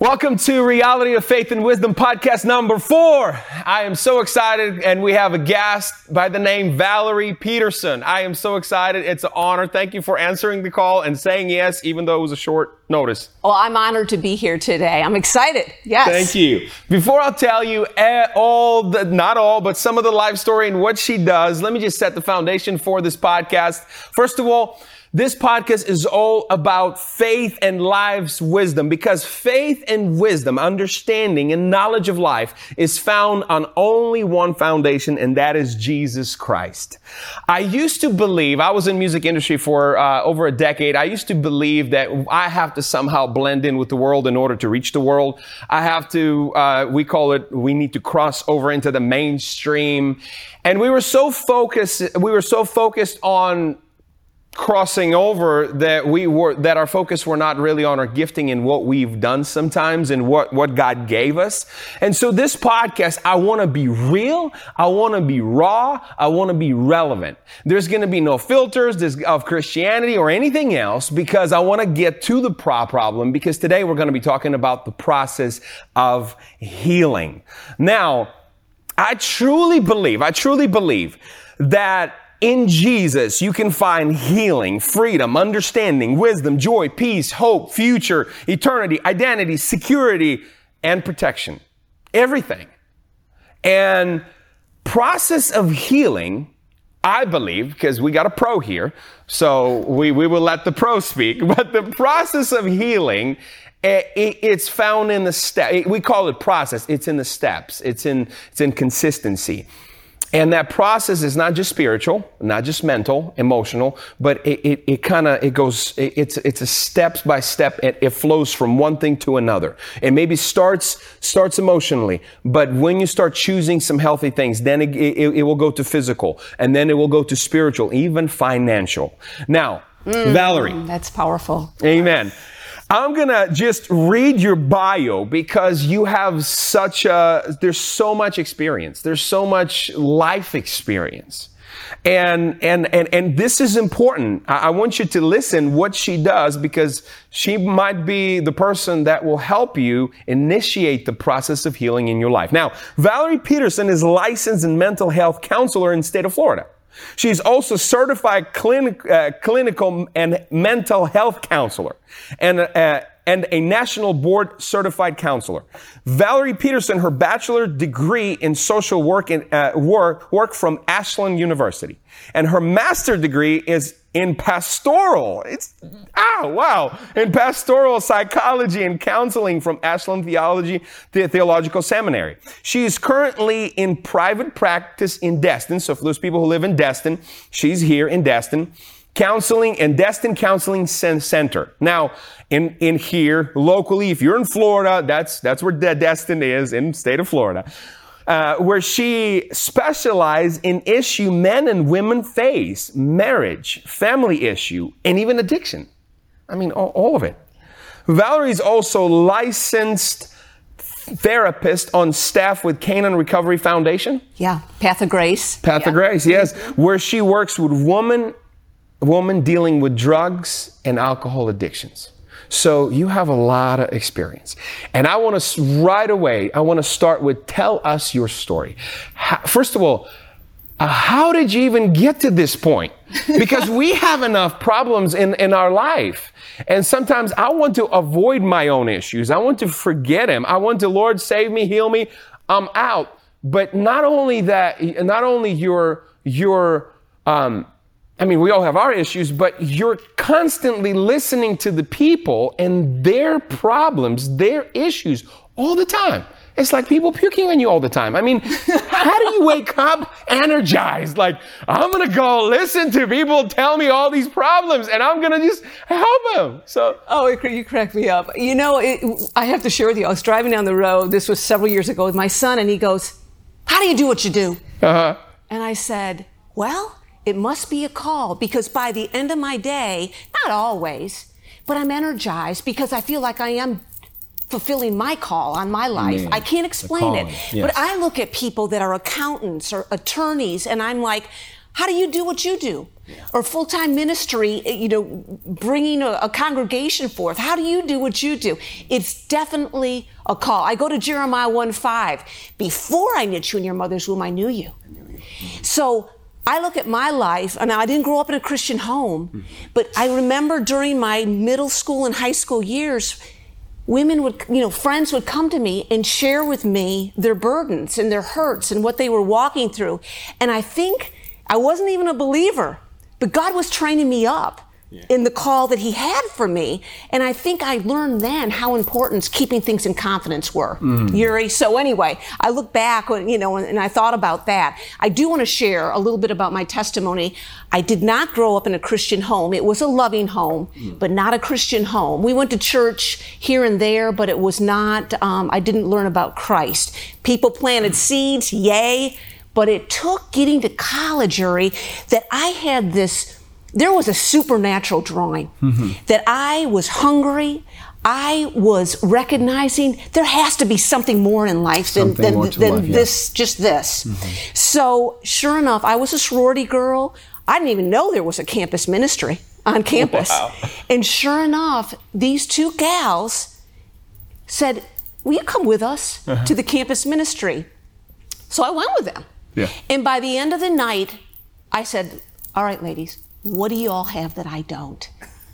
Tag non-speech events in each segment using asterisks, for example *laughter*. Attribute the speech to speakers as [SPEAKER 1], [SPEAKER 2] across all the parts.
[SPEAKER 1] Welcome to Reality of Faith and Wisdom podcast number four. I am so excited, and we have a guest by the name Valerie Peterson. I am so excited. It's an honor. Thank you for answering the call and saying yes, even though it was a short notice.
[SPEAKER 2] Well, I'm honored to be here today. I'm excited. Yes.
[SPEAKER 1] Thank you. Before I tell you all the, not all, but some of the life story and what she does, let me just set the foundation for this podcast. First of all, this podcast is all about faith and life's wisdom because faith and wisdom, understanding and knowledge of life is found on only one foundation and that is Jesus Christ. I used to believe, I was in music industry for uh, over a decade. I used to believe that I have to somehow blend in with the world in order to reach the world. I have to, uh, we call it, we need to cross over into the mainstream. And we were so focused, we were so focused on crossing over that we were that our focus were not really on our gifting and what we've done sometimes and what what God gave us. And so this podcast I want to be real, I want to be raw, I want to be relevant. There's going to be no filters of Christianity or anything else because I want to get to the pro problem because today we're going to be talking about the process of healing. Now, I truly believe, I truly believe that in Jesus, you can find healing, freedom, understanding, wisdom, joy, peace, hope, future, eternity, identity, security, and protection. Everything. And process of healing, I believe, because we got a pro here, so we, we will let the pro speak, *laughs* but the process of healing eh, it, it's found in the step. We call it process. It's in the steps. It's in, it's in consistency. And that process is not just spiritual, not just mental, emotional, but it, it, it kind of, it goes, it, it's, it's a steps by step. It, it flows from one thing to another. It maybe starts, starts emotionally, but when you start choosing some healthy things, then it, it, it will go to physical and then it will go to spiritual, even financial. Now, mm, Valerie.
[SPEAKER 2] That's powerful.
[SPEAKER 1] Amen. I'm going to just read your bio because you have such a, there's so much experience. There's so much life experience. And, and, and, and this is important. I, I want you to listen what she does because she might be the person that will help you initiate the process of healing in your life. Now, Valerie Peterson is licensed in mental health counselor in state of Florida. She's also certified clinic, uh, clinical and mental health counselor. And, uh, and a national board certified counselor. Valerie Peterson, her bachelor degree in social work, in, uh, work, work from Ashland University. And her master degree is in pastoral. It's, ah, wow. In pastoral psychology and counseling from Ashland Theology Theological Seminary. She is currently in private practice in Destin. So for those people who live in Destin, she's here in Destin. Counseling and Destin Counseling Center. Now, in, in here locally, if you're in Florida, that's, that's where Destin is in state of Florida uh, where she specialized in issue men and women face, marriage, family issue, and even addiction. I mean, all, all of it. Valerie is also licensed therapist on staff with Canaan Recovery Foundation.
[SPEAKER 2] Yeah, Path of Grace.
[SPEAKER 1] Path
[SPEAKER 2] yeah.
[SPEAKER 1] of Grace, yes, where she works with women, women dealing with drugs and alcohol addictions. So you have a lot of experience. And I want to right away, I want to start with tell us your story. First of all, uh, how did you even get to this point? Because we *laughs* have enough problems in, in our life. And sometimes I want to avoid my own issues. I want to forget him. I want to, Lord, save me, heal me. I'm out. But not only that, not only your, your, um, I mean, we all have our issues, but you're constantly listening to the people and their problems, their issues all the time. It's like people puking on you all the time. I mean, *laughs* how do you wake up energized? Like, I'm going to go listen to people tell me all these problems and I'm going to just help them. So,
[SPEAKER 2] oh, you crack me up. You know, it, I have to share with you. I was driving down the road. This was several years ago with my son, and he goes, How do you do what you do? Uh-huh. And I said, Well, it must be a call because by the end of my day, not always, but I'm energized because I feel like I am fulfilling my call on my life. I can't explain it. Yes. But I look at people that are accountants or attorneys and I'm like, How do you do what you do? Or full time ministry, eh, you know, bringing a, a, congregation forth. How do you do what you do? It's definitely a call. I go to Jeremiah 1 5. Before I knit you in your mother's womb, I knew you. So I look at my life, and I didn't grow up in a Christian home, but I remember during my middle school and high school years, women would, you know, friends would come to me and share with me their burdens and their hurts and what they were walking through. And I think I wasn't even a believer, but God was training me up. Yeah. in the call that he had for me. And I think I learned then how important keeping things in confidence were, mm. Yuri. So anyway, I look back, you know, and, I thought about that. I do want to share a little bit about my testimony. I did not grow up in a Christian home. It was a loving home, mm. but not a Christian home. We went to church here and there, but it was not, um, I didn't learn about Christ. People planted seeds, yay but it took getting to college, Yuri, that I had this, there was a supernatural drawing mm-hmm. that I was hungry. I was recognizing there has to be something more in life than, than, than life, this, yeah. just this. Mm-hmm. So, sure enough, I was a sorority girl. I didn't even know there was a campus ministry on campus. Wow. And sure enough, these two gals said, Will you come with us uh-huh. to the campus ministry? So I went with them. Yeah. And by the end of the night, I said, All right, ladies, what do you all have that I don't?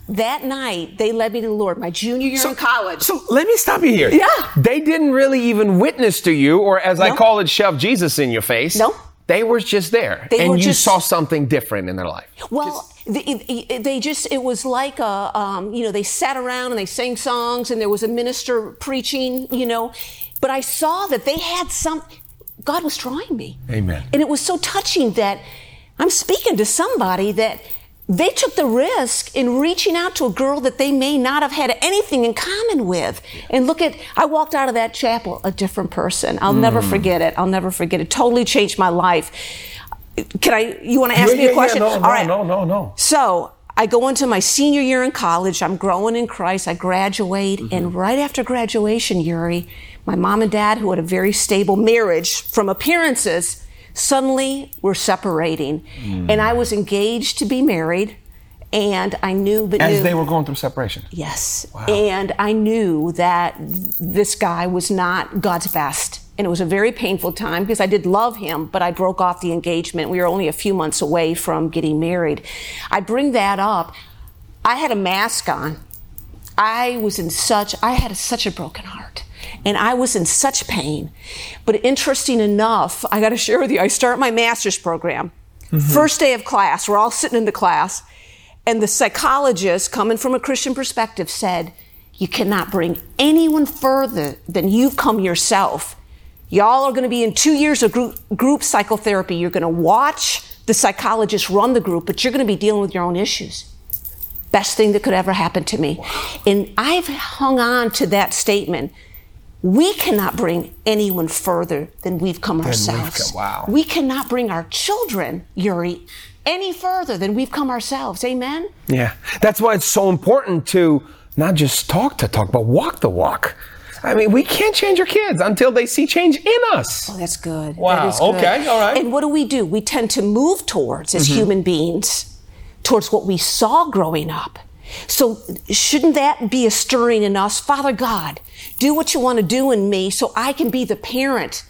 [SPEAKER 2] That night, they led me to the Lord, my junior year so, in college.
[SPEAKER 1] So let me stop you here.
[SPEAKER 2] Yeah.
[SPEAKER 1] They didn't really even witness to you, or as no. I call it, shove Jesus in your face.
[SPEAKER 2] No.
[SPEAKER 1] They were just there. They and you just, saw something different in their life.
[SPEAKER 2] Well, they, they, just, it was like a, um, you know, they sat around and they sang songs and there was a minister preaching, you know. But I saw that they had some, God was drawing me.
[SPEAKER 1] Amen.
[SPEAKER 2] And it was so touching that I'm speaking to somebody that they took the risk in reaching out to a girl that they may not have had anything in common with. And look at, I walked out of that chapel a different person. I'll mm. never forget it. I'll never forget it. Totally changed my life. Can I, you want to ask
[SPEAKER 1] yeah,
[SPEAKER 2] me
[SPEAKER 1] yeah,
[SPEAKER 2] a question?
[SPEAKER 1] Yeah, no, no, All right. no, no, no.
[SPEAKER 2] So I go into my senior year in college. I'm growing in Christ. I graduate. Mm-hmm. And right after graduation, Yuri, my mom and dad, who had a very stable marriage from appearances, suddenly we're separating. Mm. And I was engaged to be married. And I knew, but
[SPEAKER 1] as
[SPEAKER 2] knew,
[SPEAKER 1] they were going through separation.
[SPEAKER 2] Yes, wow. and I knew that this guy was not God's best, and it was a very painful time because I did love him, but I broke off the engagement. We were only a few months away from getting married. I bring that up. I had a mask on. I was in such. I had a, such a broken heart and I was in such pain. But interesting enough, I got to share with you, I start my master's program. Mm-hmm. First day of class, we're all sitting in the class, and the psychologist, coming from a Christian perspective, said, You cannot bring anyone further than you've come yourself. Y'all are going to be in two years of group, group psychotherapy. You're going to watch the psychologist run the group, but you're going to be dealing with your own issues best thing that could ever happen to me. And I've hung on to that statement we cannot bring anyone further than we've come then ourselves.
[SPEAKER 1] We've come, wow.
[SPEAKER 2] We cannot bring our children, Yuri, any further than we've come ourselves. Amen?
[SPEAKER 1] Yeah. That's why it's so important to not just talk to talk, but walk the walk. I mean, we can't change our kids until they see change in us.
[SPEAKER 2] Oh, that's good.
[SPEAKER 1] Wow.
[SPEAKER 2] That good.
[SPEAKER 1] Okay. All right.
[SPEAKER 2] And what do we do? We tend to move towards, as mm-hmm. human beings, towards what we saw growing up. So shouldn't that be a stirring in us? Father God, do what you want to do in me so I can be the parent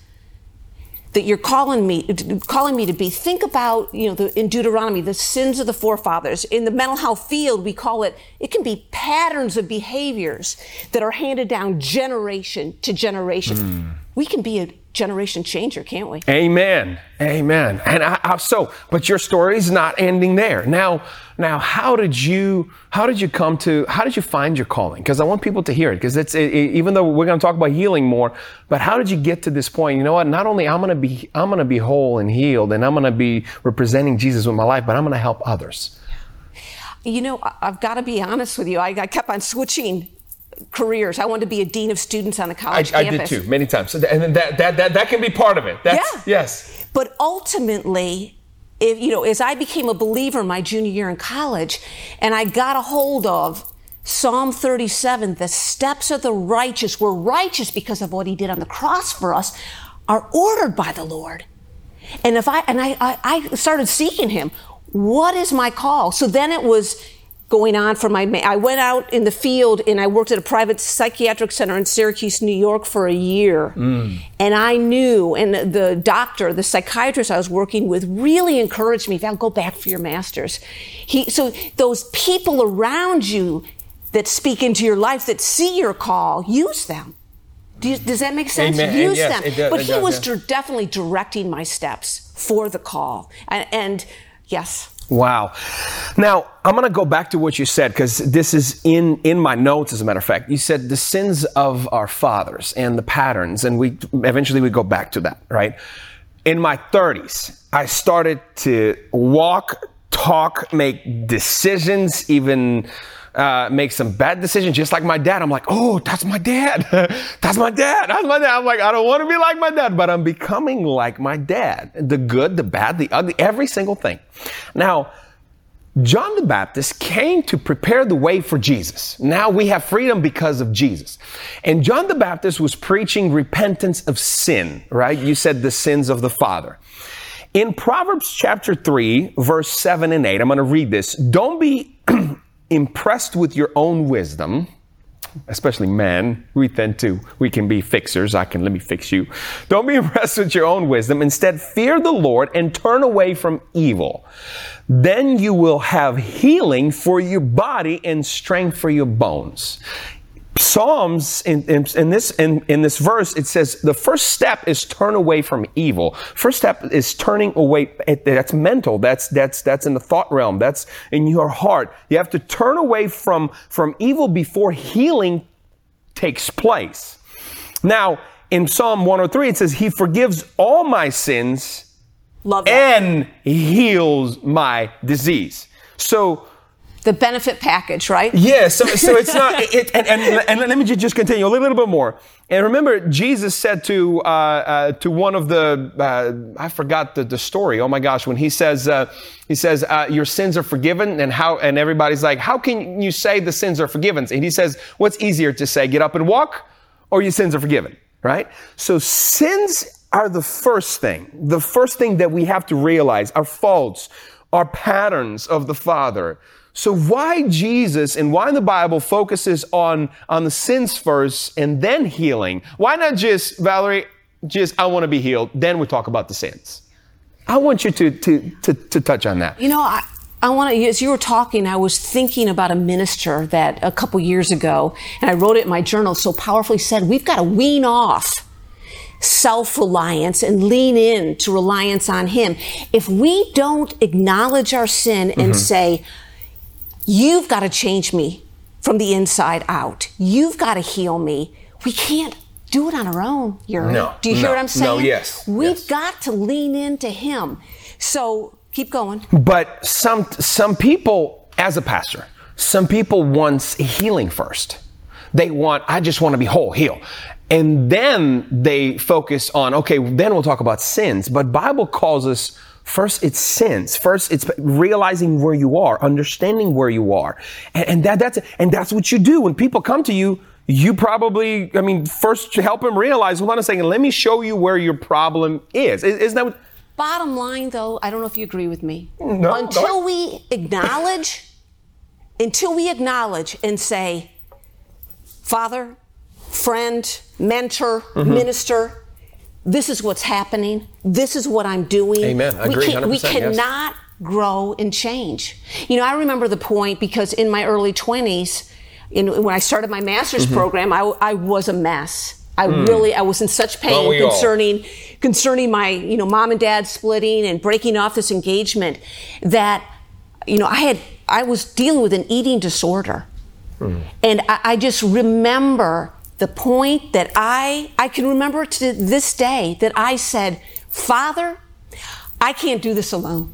[SPEAKER 2] that you're calling me calling me to be think about you know the, in deuteronomy the sins of the forefathers in the mental health field we call it it can be patterns of behaviors that are handed down generation to generation mm. we can be a generation changer, can't we?
[SPEAKER 1] Amen. Amen. And I, I, so, but your story's not ending there. Now, now, how did you, how did you come to, how did you find your calling? Because I want people to hear it. Because it's, it, even though we're going to talk about healing more, but how did you get to this point? You know what? Not only I'm going to be, I'm going to be whole and healed, and I'm going to be representing Jesus with my life, but I'm going to help others.
[SPEAKER 2] You know, I've got to be honest with you. I, I kept on switching careers. I wanted to be a dean of students on the college
[SPEAKER 1] I,
[SPEAKER 2] campus.
[SPEAKER 1] I did too, many times. So, and that, that, that, that can be part of it. That's,
[SPEAKER 2] yeah.
[SPEAKER 1] Yes.
[SPEAKER 2] But ultimately, if, you know, as I became a believer my junior year in college, and I got a hold of Psalm 37, the steps of the righteous were righteous because of what he did on the cross for us, are ordered by the Lord. And if I and I, I, I started seeking him. What is my call? So then it was going on for my I went out in the field and I worked at a private psychiatric center in Syracuse, New York for a year. Mm. And I knew and the doctor, the psychiatrist I was working with really encouraged me, Val, go back for your masters. He so those people around you that speak into your life that see your call, use them. Do you, does that make sense?
[SPEAKER 1] Amen.
[SPEAKER 2] Use
[SPEAKER 1] yes,
[SPEAKER 2] them.
[SPEAKER 1] Does,
[SPEAKER 2] but he
[SPEAKER 1] does,
[SPEAKER 2] was
[SPEAKER 1] yeah.
[SPEAKER 2] definitely directing my steps for the call. and, and yes.
[SPEAKER 1] Wow. Now, I'm going to go back to what you said because this is in, in my notes, as a matter of fact. You said the sins of our fathers and the patterns, and we eventually we go back to that, right? In my 30s, I started to walk, talk, make decisions, even uh, make some bad decisions, just like my dad. I'm like, oh, that's my dad. *laughs* that's my dad. That's my dad. I'm like, I don't want to be like my dad, but I'm becoming like my dad. The good, the bad, the ugly, every single thing. Now, John the Baptist came to prepare the way for Jesus. Now we have freedom because of Jesus. And John the Baptist was preaching repentance of sin, right? You said the sins of the father. In Proverbs chapter 3, verse 7 and 8, I'm going to read this. Don't be *clears throat* impressed with your own wisdom, especially men, we tend to, we can be fixers. I can, let me fix you. Don't be *laughs* impressed with your own wisdom. Instead, fear the Lord and turn away from evil. Then you will have healing for your body and strength for your bones. Psalms in, in, in, this in, in this verse it says the first step is turn away from evil. First step is turning away. That's mental. That's that's that's in the thought realm. That's in your heart. You have to turn away from from evil before healing takes place. Now in Psalm 103 it says He forgives all my sins and heals my disease. So
[SPEAKER 2] the benefit package, right?
[SPEAKER 1] Yeah, so, so it's not, it, and, and, and, let me just continue a little, little bit more. And remember, Jesus said to, uh, uh, to one of the, uh, I forgot the, the story. Oh my gosh, when he says, uh, he says, uh, your sins are forgiven and how, and everybody's like, how can you say the sins are forgiven? And he says, what's easier to say, get up and walk or your sins are forgiven, right? So sins are the first thing, the first thing that we have to realize, our faults, our patterns of the Father. So why Jesus and why the Bible focuses on, on the sins first and then healing? Why not just, Valerie, just, I want to be healed, then we talk about the sins? I want you to, to, to, to touch on that.
[SPEAKER 2] You know, I, I want to, as you were talking, I was thinking about a minister that a couple years ago, and I wrote it in my journal, so powerfully said, we've got to wean off self reliance and lean in to reliance on Him. If we don't acknowledge our sin and mm-hmm. say, You've got to change me from the inside out. You've got to heal me. We can't do it on our own. You're,
[SPEAKER 1] no.
[SPEAKER 2] Do you
[SPEAKER 1] no,
[SPEAKER 2] hear what I'm saying?
[SPEAKER 1] No, yes.
[SPEAKER 2] We've
[SPEAKER 1] yes.
[SPEAKER 2] got to lean into Him. So keep going.
[SPEAKER 1] But some some people, as a pastor, some people want healing first. They want, I just want to be whole, heal. And then they focus on, okay, then we'll talk about sins. But Bible calls us First, it's sins. First, it's realizing where you are, understanding where you are. And, and that, that's, and that's what you do. When people come to you, you probably, I mean, first to help them realize, hold on a second, let me show you where your problem is. Isn't that what?
[SPEAKER 2] Bottom line, though, I don't know if you agree with me.
[SPEAKER 1] No,
[SPEAKER 2] until we acknowledge, until we acknowledge and say, Father, friend, mentor, mm-hmm. minister, this is what's happening. This is what I'm doing.
[SPEAKER 1] Amen. I agree.
[SPEAKER 2] We, can, we cannot
[SPEAKER 1] yes.
[SPEAKER 2] grow and change. You know, I remember the point because in my early 20s, in, when I started my master's mm-hmm. program, I, I, was a mess. I mm. really, I was in such pain concerning, all? concerning my, you know, mom and dad splitting and breaking off this engagement that, you know, I had, I was dealing with an eating disorder. Mm. And I, I just remember the point that I, I can remember to this day that I said, Father, I can't do this alone.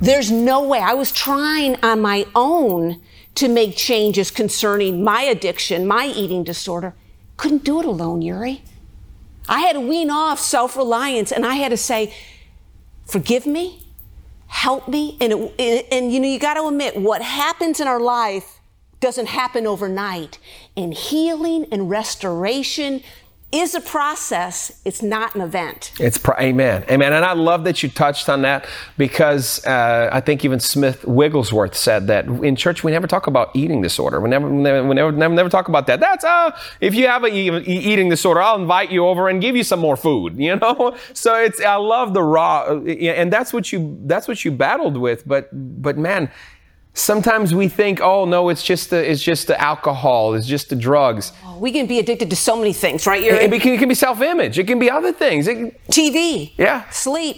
[SPEAKER 2] There's no way. I was trying on my own to make changes concerning my addiction, my eating disorder. Couldn't do it alone, Yuri. I had to wean off self reliance and I had to say, forgive me, help me. And, it, and you know, you got to admit what happens in our life doesn't happen overnight. And healing and restoration is a process. It's not an event.
[SPEAKER 1] It's amen, amen. And I love that you touched on that because uh, I think even Smith Wigglesworth said that in church we never talk about eating disorder. We never, never, we never, never, never talk about that. That's uh, if you have a e- eating disorder, I'll invite you over and give you some more food. *laughs* You know, so it's I love the raw, uh, and that's what you that's what you battled with. But but man, Sometimes we think, oh no, it's just the it's just the alcohol, it's just the drugs.
[SPEAKER 2] We can be addicted to so many things, right?
[SPEAKER 1] It, it, can, it can be self-image. It can be other things. It,
[SPEAKER 2] TV.
[SPEAKER 1] Yeah.
[SPEAKER 2] Sleep.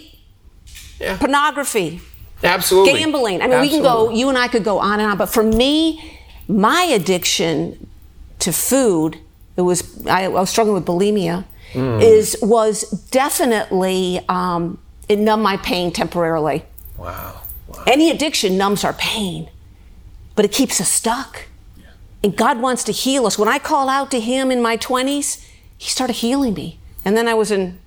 [SPEAKER 2] Yeah. Pornography.
[SPEAKER 1] Absolutely.
[SPEAKER 2] Gambling. I mean, Absolutely. we can go. You and I could go on and on. But for me, my addiction to food, it was I, I was struggling with bulimia. Mm. Is was definitely um, it numbed my pain temporarily.
[SPEAKER 1] Wow.
[SPEAKER 2] Any addiction numbs our pain, but it keeps us stuck. Yeah. And God wants to heal us. When I call out to Him in my 20s, He started healing me. And then I was in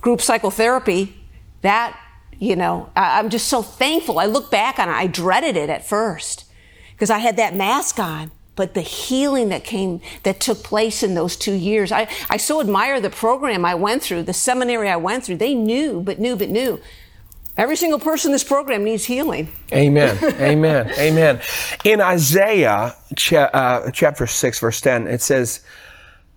[SPEAKER 2] group psychotherapy. That, you know, I, I'm just so thankful. I look back on it, I dreaded it at first because I had that mask on but the healing that came that took place in those two years I, I so admire the program i went through the seminary i went through they knew but knew but knew Every single person in this program needs healing.
[SPEAKER 1] Amen. *laughs* Amen. Amen. In Isaiah cha- uh, chapter 6, verse 10, it says,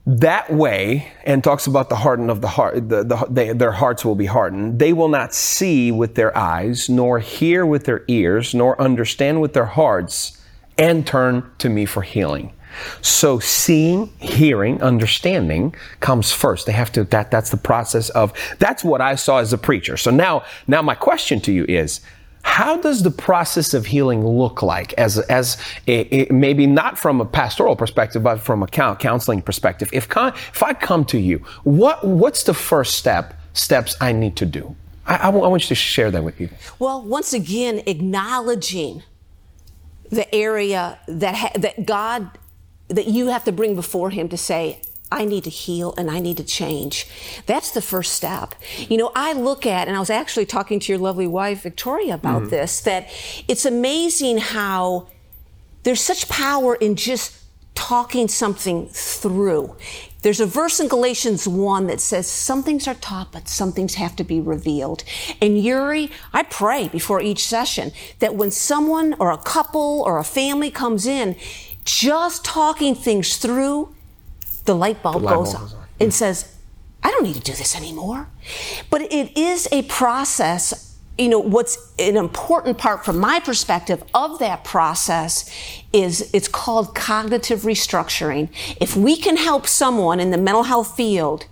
[SPEAKER 1] that way, and talks about the harden of the heart, the, the, they, their hearts will be hardened. They will not see with their eyes, nor hear with their ears, nor understand with their hearts, and turn to me for healing. So seeing, hearing, understanding comes first. They have to, that, that's the process of, that's what I saw as a preacher. So now, now my question to you is, how does the process of healing look like as, as a, a, maybe not from a pastoral perspective, but from a counseling perspective? If, con, if I come to you, what, what's the first step, steps I need to do? I want you to share that with you.
[SPEAKER 2] Well, once again, acknowledging the area that, ha- that God that you have to bring before Him to say, I need to heal and I need to change. That's the first step. You know, I look at, and I was actually talking to your lovely wife, Victoria, about mm-hmm. this, that it's amazing how there's such power in just talking something through. There's a verse in Galatians 1 that says, Some things are taught, but some things have to be revealed. And Yuri, I pray before each session that when someone or a couple or a family comes in, just talking things through, the light bulb, the light goes, bulb on, on and says, I don't need to do this anymore. But it is a process. You know, what's an important part from my perspective of that process is it's called cognitive restructuring. If we can help someone in the mental health field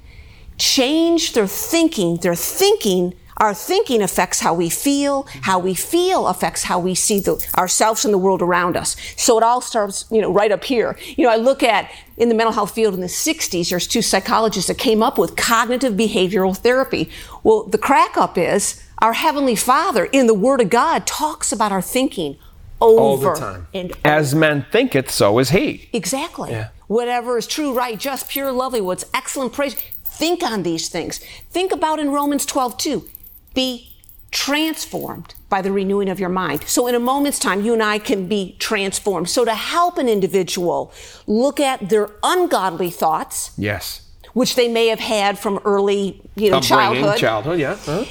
[SPEAKER 2] change their thinking, their thinking our thinking affects how we feel. How we feel affects how we see the, ourselves and the world around us. So it all starts, you know, right up here. You know, I look at in the mental health field in the 60s, there's two psychologists that came up with cognitive behavioral therapy. Well, the crack up is our Heavenly Father in the Word of God talks about our thinking over
[SPEAKER 1] all the time. And over. As man thinketh, so is he.
[SPEAKER 2] Exactly. Yeah. Whatever is true, right, just, pure, lovely, what's excellent praise. Think on these things. Think about in Romans 12, 2 be transformed by the renewing of your mind. So in a moment's time, you and I can be transformed. So to help an individual look at their ungodly thoughts.
[SPEAKER 1] Yes.
[SPEAKER 2] Which they may have had from early, you know, childhood.
[SPEAKER 1] Childhood, yeah. Uh-huh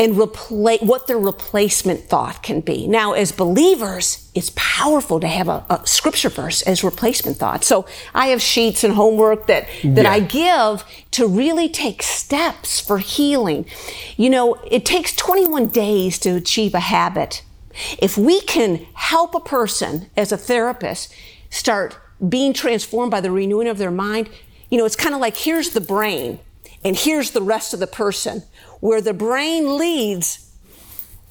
[SPEAKER 2] and replace what their replacement thought can be. Now, as believers, it's powerful to have a, a, scripture verse as replacement thought. So I have sheets and homework that that yeah. I give to really take steps for healing. You know, it takes 21 days to achieve a habit. If we can help a person as a therapist start being transformed by the renewing of their mind, you know, it's kind of like here's the brain and here's the rest of the person where the brain leads,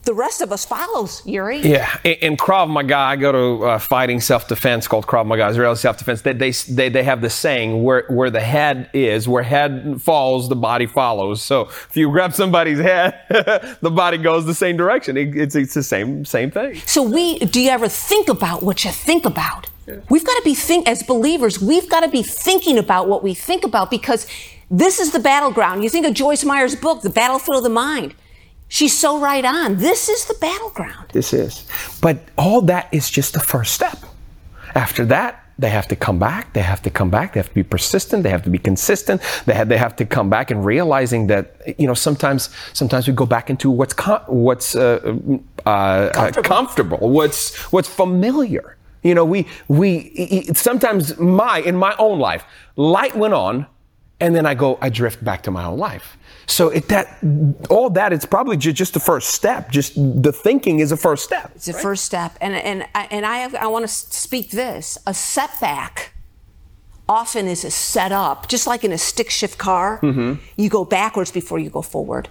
[SPEAKER 2] the rest of us follows, Yuri.
[SPEAKER 1] Yeah, in, Krav Maga, I go to uh, fighting self-defense called Krav Maga, Israeli self-defense. They, they, they, they have the saying, where, where the head is, where head falls, the body follows. So if you grab somebody's head, *laughs* the body goes the same direction. It, it's, it's the same, same thing.
[SPEAKER 2] So we, do you ever think about what you think about? Yeah. We've got to be think, as believers, we've got to be thinking about what we think about because this is the battleground. You think of Joyce Meyer's book, The Battlefield of the Mind. She's so right on. This is the battleground.
[SPEAKER 1] This is. But all that is just the first step. After that, they have to come back. They have to come back. They have to be persistent. They have to be consistent. They have, they have to come back and realizing that you know sometimes sometimes we go back into what's com- what's uh, uh, comfortable. comfortable, what's what's familiar. You know, we we sometimes my in my own life, light went on, and then I go I drift back to my own life. So it, that all that it's probably just the first step. Just the thinking is a first step.
[SPEAKER 2] It's a right? first step, and and and I have, I want to speak this. A setback often is a setup, just like in a stick shift car. Mm-hmm. You go backwards before you go forward.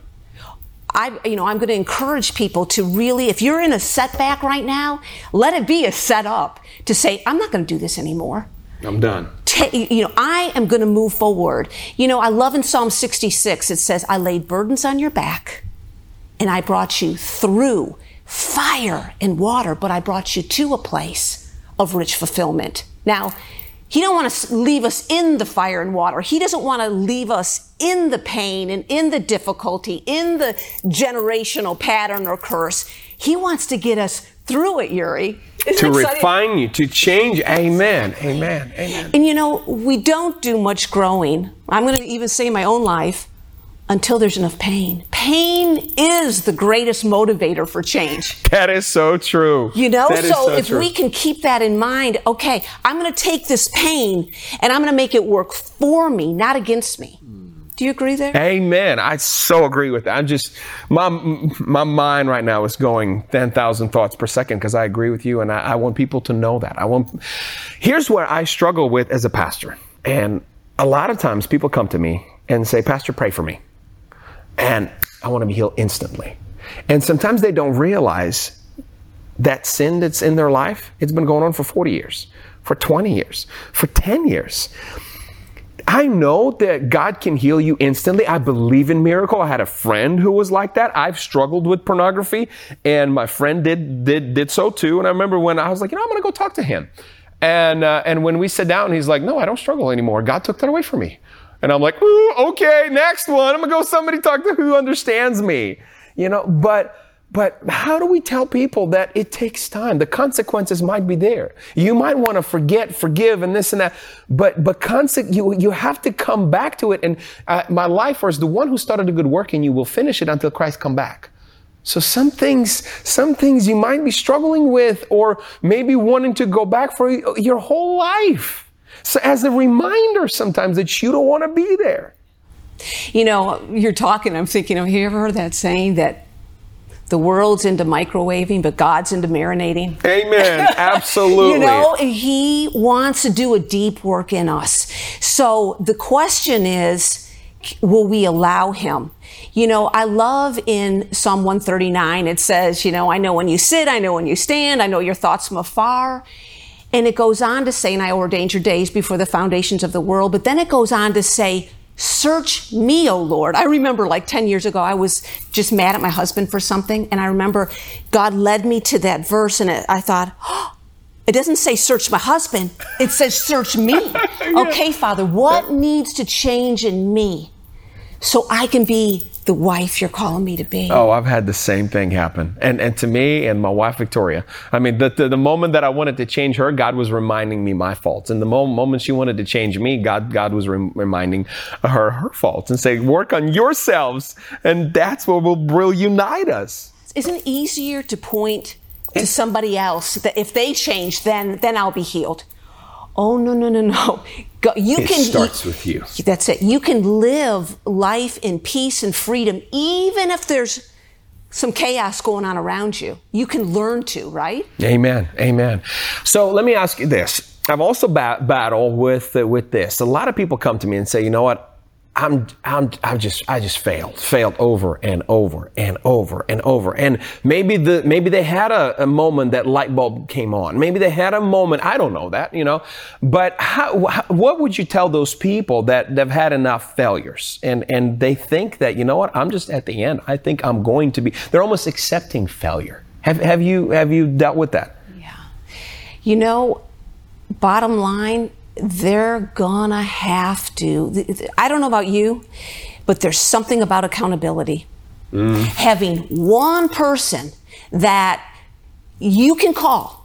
[SPEAKER 2] I, you know, I'm going to encourage people to really, if you're in a setback right now, let it be a setup to say, I'm not going to do this anymore.
[SPEAKER 1] I'm done.
[SPEAKER 2] you know, I am going to move forward. You know, I love in Psalm 66, it says, I laid burdens on your back and I brought you through fire and water, but I brought you to a place of rich fulfillment. Now, he don't want to leave us in the fire and water. He doesn't want to leave us in the pain and in the difficulty, in the generational pattern or curse. He wants to get us through it, Yuri.
[SPEAKER 1] Isn't to refine you, to change. Amen. Amen. Amen.
[SPEAKER 2] And you know, we don't do much growing. I'm going to even say in my own life until there's enough pain. Pain is the greatest motivator for change.
[SPEAKER 1] That is so true.
[SPEAKER 2] You know,
[SPEAKER 1] so,
[SPEAKER 2] so, if true. we can keep that in mind, okay, I'm going to take this pain and I'm going to make it work for me, not against me. Do you agree there?
[SPEAKER 1] Amen. I so agree with that. I'm just my my mind right now is going ten thousand thoughts per second because I agree with you, and I, I want people to know that. I want. Here's where I struggle with as a pastor, and a lot of times people come to me and say, "Pastor, pray for me," and I want to be healed instantly. And sometimes they don't realize that sin that's in their life, it's been going on for 40 years, for 20 years, for 10 years. I know that God can heal you instantly. I believe in miracle. I had a friend who was like that. I've struggled with pornography and my friend did, did, did so too. And I remember when I was like, you know, I'm going to go talk to him. And, uh, and when we sat down, he's like, no, I don't struggle anymore. God took that away from me. And I'm like, ooh, okay, next one. I'm gonna go somebody talk to who understands me. You know, but but how do we tell people that it takes time? The consequences might be there. You might want to forget, forgive, and this and that. But but conse- you you have to come back to it. And uh, my life was the one who started a good work in you will finish it until Christ come back. So some things, some things you might be struggling with, or maybe wanting to go back for your whole life. So as a reminder sometimes that you don't want to be there.
[SPEAKER 2] You know, you're talking, I'm thinking, have you ever heard that saying that the world's into microwaving, but God's into marinating?
[SPEAKER 1] Amen. Absolutely. *laughs*
[SPEAKER 2] you know, He wants to do a deep work in us. So the question is, will we allow Him? You know, I love in Psalm 139, it says, you know, I know when you sit, I know when you stand, I know your thoughts from afar. And it goes on to say, and I ordained your days before the foundations of the world. But then it goes on to say, Search me, O Lord. I remember like 10 years ago, I was just mad at my husband for something. And I remember God led me to that verse, and I thought, oh, it doesn't say search my husband, it says search me. *laughs* Okay, Father, what needs to change in me so I can be the wife you're calling me to be.
[SPEAKER 1] Oh, I've had the same thing happen. And and to me and my wife Victoria. I mean, the, the, the moment that I wanted to change her, God was reminding me my faults. And the moment, moment she wanted to change me, God God was re- reminding her her faults and saying, "Work on yourselves." And that's what will, will unite us.
[SPEAKER 2] Isn't it easier to point to somebody else that if they change, then then I'll be healed? Oh no no no no!
[SPEAKER 1] Go, you it can starts with you.
[SPEAKER 2] That's it. You can live life in peace and freedom, even if there's some chaos going on around you. You can learn to, right?
[SPEAKER 1] Amen. Amen. So let me ask you this. I've also bat- battled with uh, with this. A lot of people come to me and say, you know what? I'm, I'm, I just, I just failed, failed over and over and over and over. And maybe the, maybe they had a, a moment that light bulb came on. Maybe they had a moment. I don't know that, you know, but how, how, what would you tell those people that they've had enough failures and, and they think that, you know what, I'm just at the end. I think I'm going to be, they're almost accepting failure. Have, have you, have you dealt with that?
[SPEAKER 2] Yeah. You know, bottom line, they're gonna have to. I don't know about you, but there's something about accountability. Mm. Having one person that you can call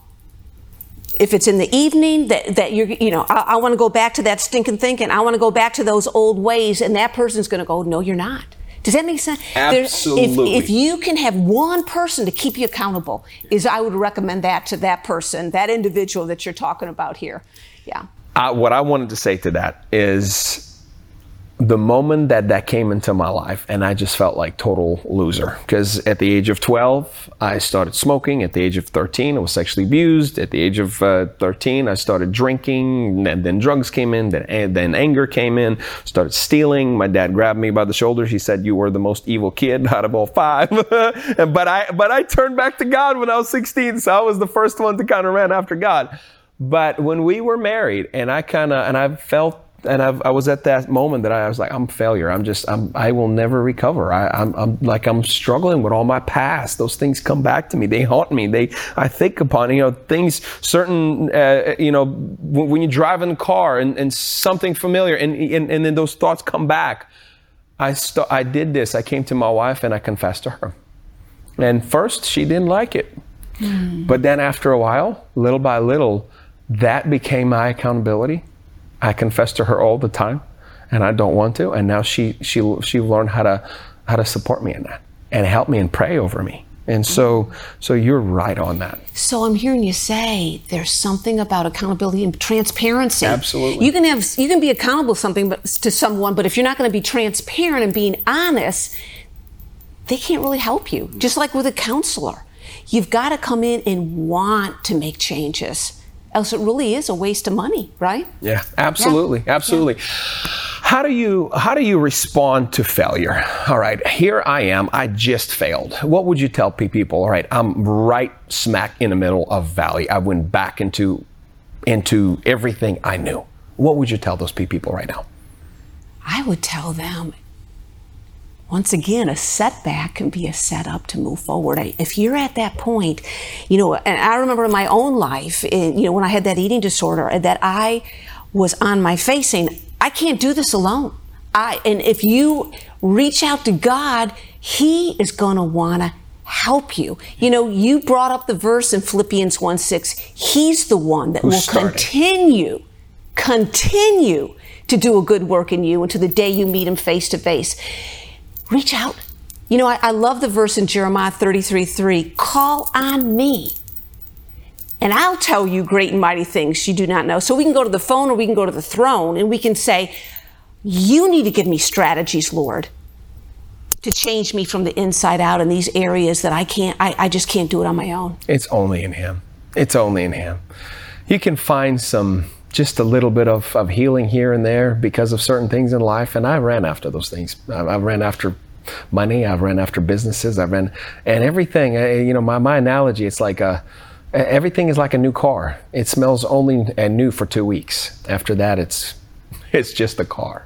[SPEAKER 2] if it's in the evening that, that you're, you know, I, I want to go back to that stinking thinking. I want to go back to those old ways. And that person's going to go, no, you're not. Does that make sense?
[SPEAKER 1] Absolutely.
[SPEAKER 2] If, if, you can have one person to keep you accountable, is I would recommend that to that person, that individual that you're talking about here. Yeah.
[SPEAKER 1] Uh, what I wanted to say to that is the moment that that came into my life and i just felt like total loser. Because at the age of 12 i started smoking. At the age of 13 i was sexually abused. At the age of uh, 13 i started drinking. And then drugs came in. Then, then anger came in. Started stealing. My dad grabbed me by the shoulders he said you were the most evil kid *laughs* out of all five. *laughs* But i but i turned back to god when i was 16 so i was the first one to kind of run after god but when we were married and i kind of and i felt and I've, i was at that moment that I was like, I'm a failure. I'm just, I'm, I will never recover. I, am I'm, I'm like, I'm struggling with all my past. Those things come back to me. They haunt me. They, I think upon, you know, things, certain, uh, you know, when, when, you drive in a car and, and something familiar and, and, and then those thoughts come back. I, st- I did this. I came to my wife and I confessed to her. And first, she didn't like it. Mm. But then after a while, little by little, that became my accountability I confess to her all the time, and I don't want to. And now she she she learned how to how to support me in that and help me and pray over me. And so so you're right on that.
[SPEAKER 2] So I'm hearing you say there's something about accountability and transparency.
[SPEAKER 1] Absolutely.
[SPEAKER 2] You can have you can be accountable something but to someone, but if you're not going to be transparent and being honest, they can't really help you. Just like with a counselor. You've got to come in and want to make changes else it really is a waste of money, right?
[SPEAKER 1] Yeah, absolutely, yeah. absolutely. Yeah. How do you how do you respond to failure? All right, here I am. I just failed. What would you tell people? All right, I'm right smack in the middle of valley. I went back into into everything I knew. What would you tell those people right now?
[SPEAKER 2] I would tell them once again, a setback can be a setup to move forward. If you're at that point, you know, and I remember in my own life, you know, when I had that eating disorder, uh, that I was on my face saying, I can't do this alone. I, and if you reach out to God, He is going to want to help you. You know, you brought up the verse in Philippians 1 6. He's the one that will started. continue, continue to do a good work in you until the day you meet Him face to face reach out. You know, I, I love the verse in Jeremiah 33 3 call on me. And I'll tell you great and mighty things you do not know. So we can go to the phone or we can go to the throne and we can say, You need to give me strategies, Lord, to change me from the inside out in these areas that I can't, I, I just can't do it on my own.
[SPEAKER 1] It's only in Him. It's only in Him. You can find some just a little bit of, of healing here and there because of certain things in life. And I ran after those things. I, I ran after money. I've ran after businesses. I've ran, and everything, uh, you know, my, my analogy, it's like a, everything is like a new car. It smells only and new for two weeks. After that, it's, *laughs* it's just a car.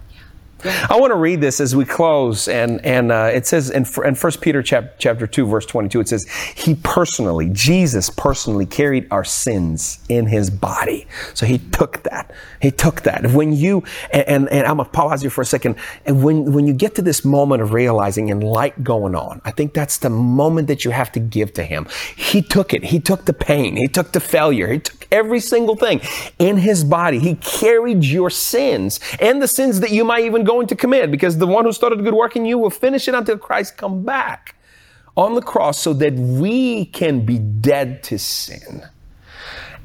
[SPEAKER 1] I want to read this as we close, and and uh, it says in, in 1 Peter chap, chapter 2, verse 22, it says, He personally, Jesus personally carried our sins in His body. So He took that. He took that. When you, and, and, and I'm to pause you for a second, and when, when you get to this moment of realizing and light going on, I think that's the moment that you have to give to Him. He took it. He took the pain. He took the failure. He took every single thing in His body. He carried your sins and the sins that you might even going to command because the one who started a good work in you will finish it until Christ come back on the cross so that we can be dead to sin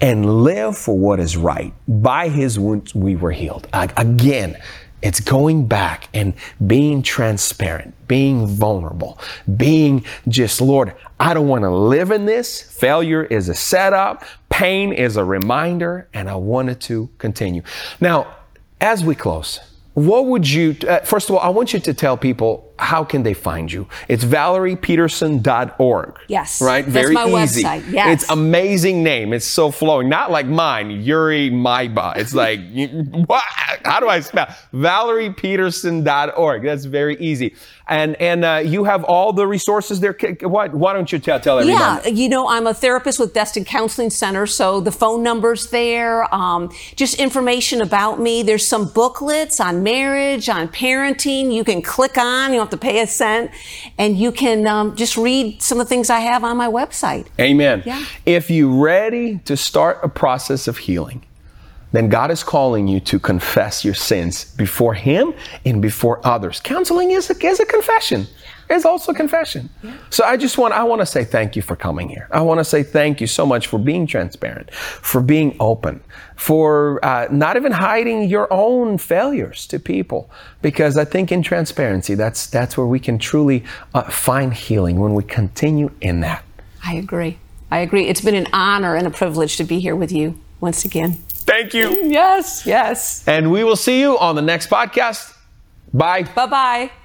[SPEAKER 1] and live for what is right. By his wounds we were healed. Again, it's going back and being transparent, being vulnerable, being just, Lord, I don't want to live in this. Failure is a setup. Pain is a reminder, and I wanted to continue. Now, as we close, what would you, uh, first of all, I want you to tell people how can they find you? It's valeriepeterson.org.
[SPEAKER 2] Yes.
[SPEAKER 1] Right? Very easy.
[SPEAKER 2] Website. Yes.
[SPEAKER 1] It's amazing name. It's so flowing. Not like mine, Yuri Maiba. It's like, *laughs* what? How do I spell? valeriepeterson.org. That's very easy. And, and, uh, you have all the resources there. Why, why don't you tell, tell everybody?
[SPEAKER 2] Yeah. You know, I'm a therapist with Destin Counseling Center. So the phone number's there. Um, just information about me. There's some booklets on marriage, on parenting. You can click on, you know, to pay a cent. And you can um, just read some of the things I have on my website.
[SPEAKER 1] Amen.
[SPEAKER 2] Yeah.
[SPEAKER 1] If you're ready to start a process of healing, then God is calling you to confess your sins before Him and before others. Counseling is a, is a confession. It's also confession. So I just want I want to say thank you for coming here. I want to say thank you so much for being transparent, for being open, for uh, not even hiding your own failures to people. Because I think in transparency, that's that's where we can truly uh, find healing when we continue in that.
[SPEAKER 2] I agree. I agree. It's been an honor and a privilege to be here with you once again.
[SPEAKER 1] Thank you.
[SPEAKER 2] Yes, yes.
[SPEAKER 1] And we will see you on the next podcast. Bye.
[SPEAKER 2] Bye bye.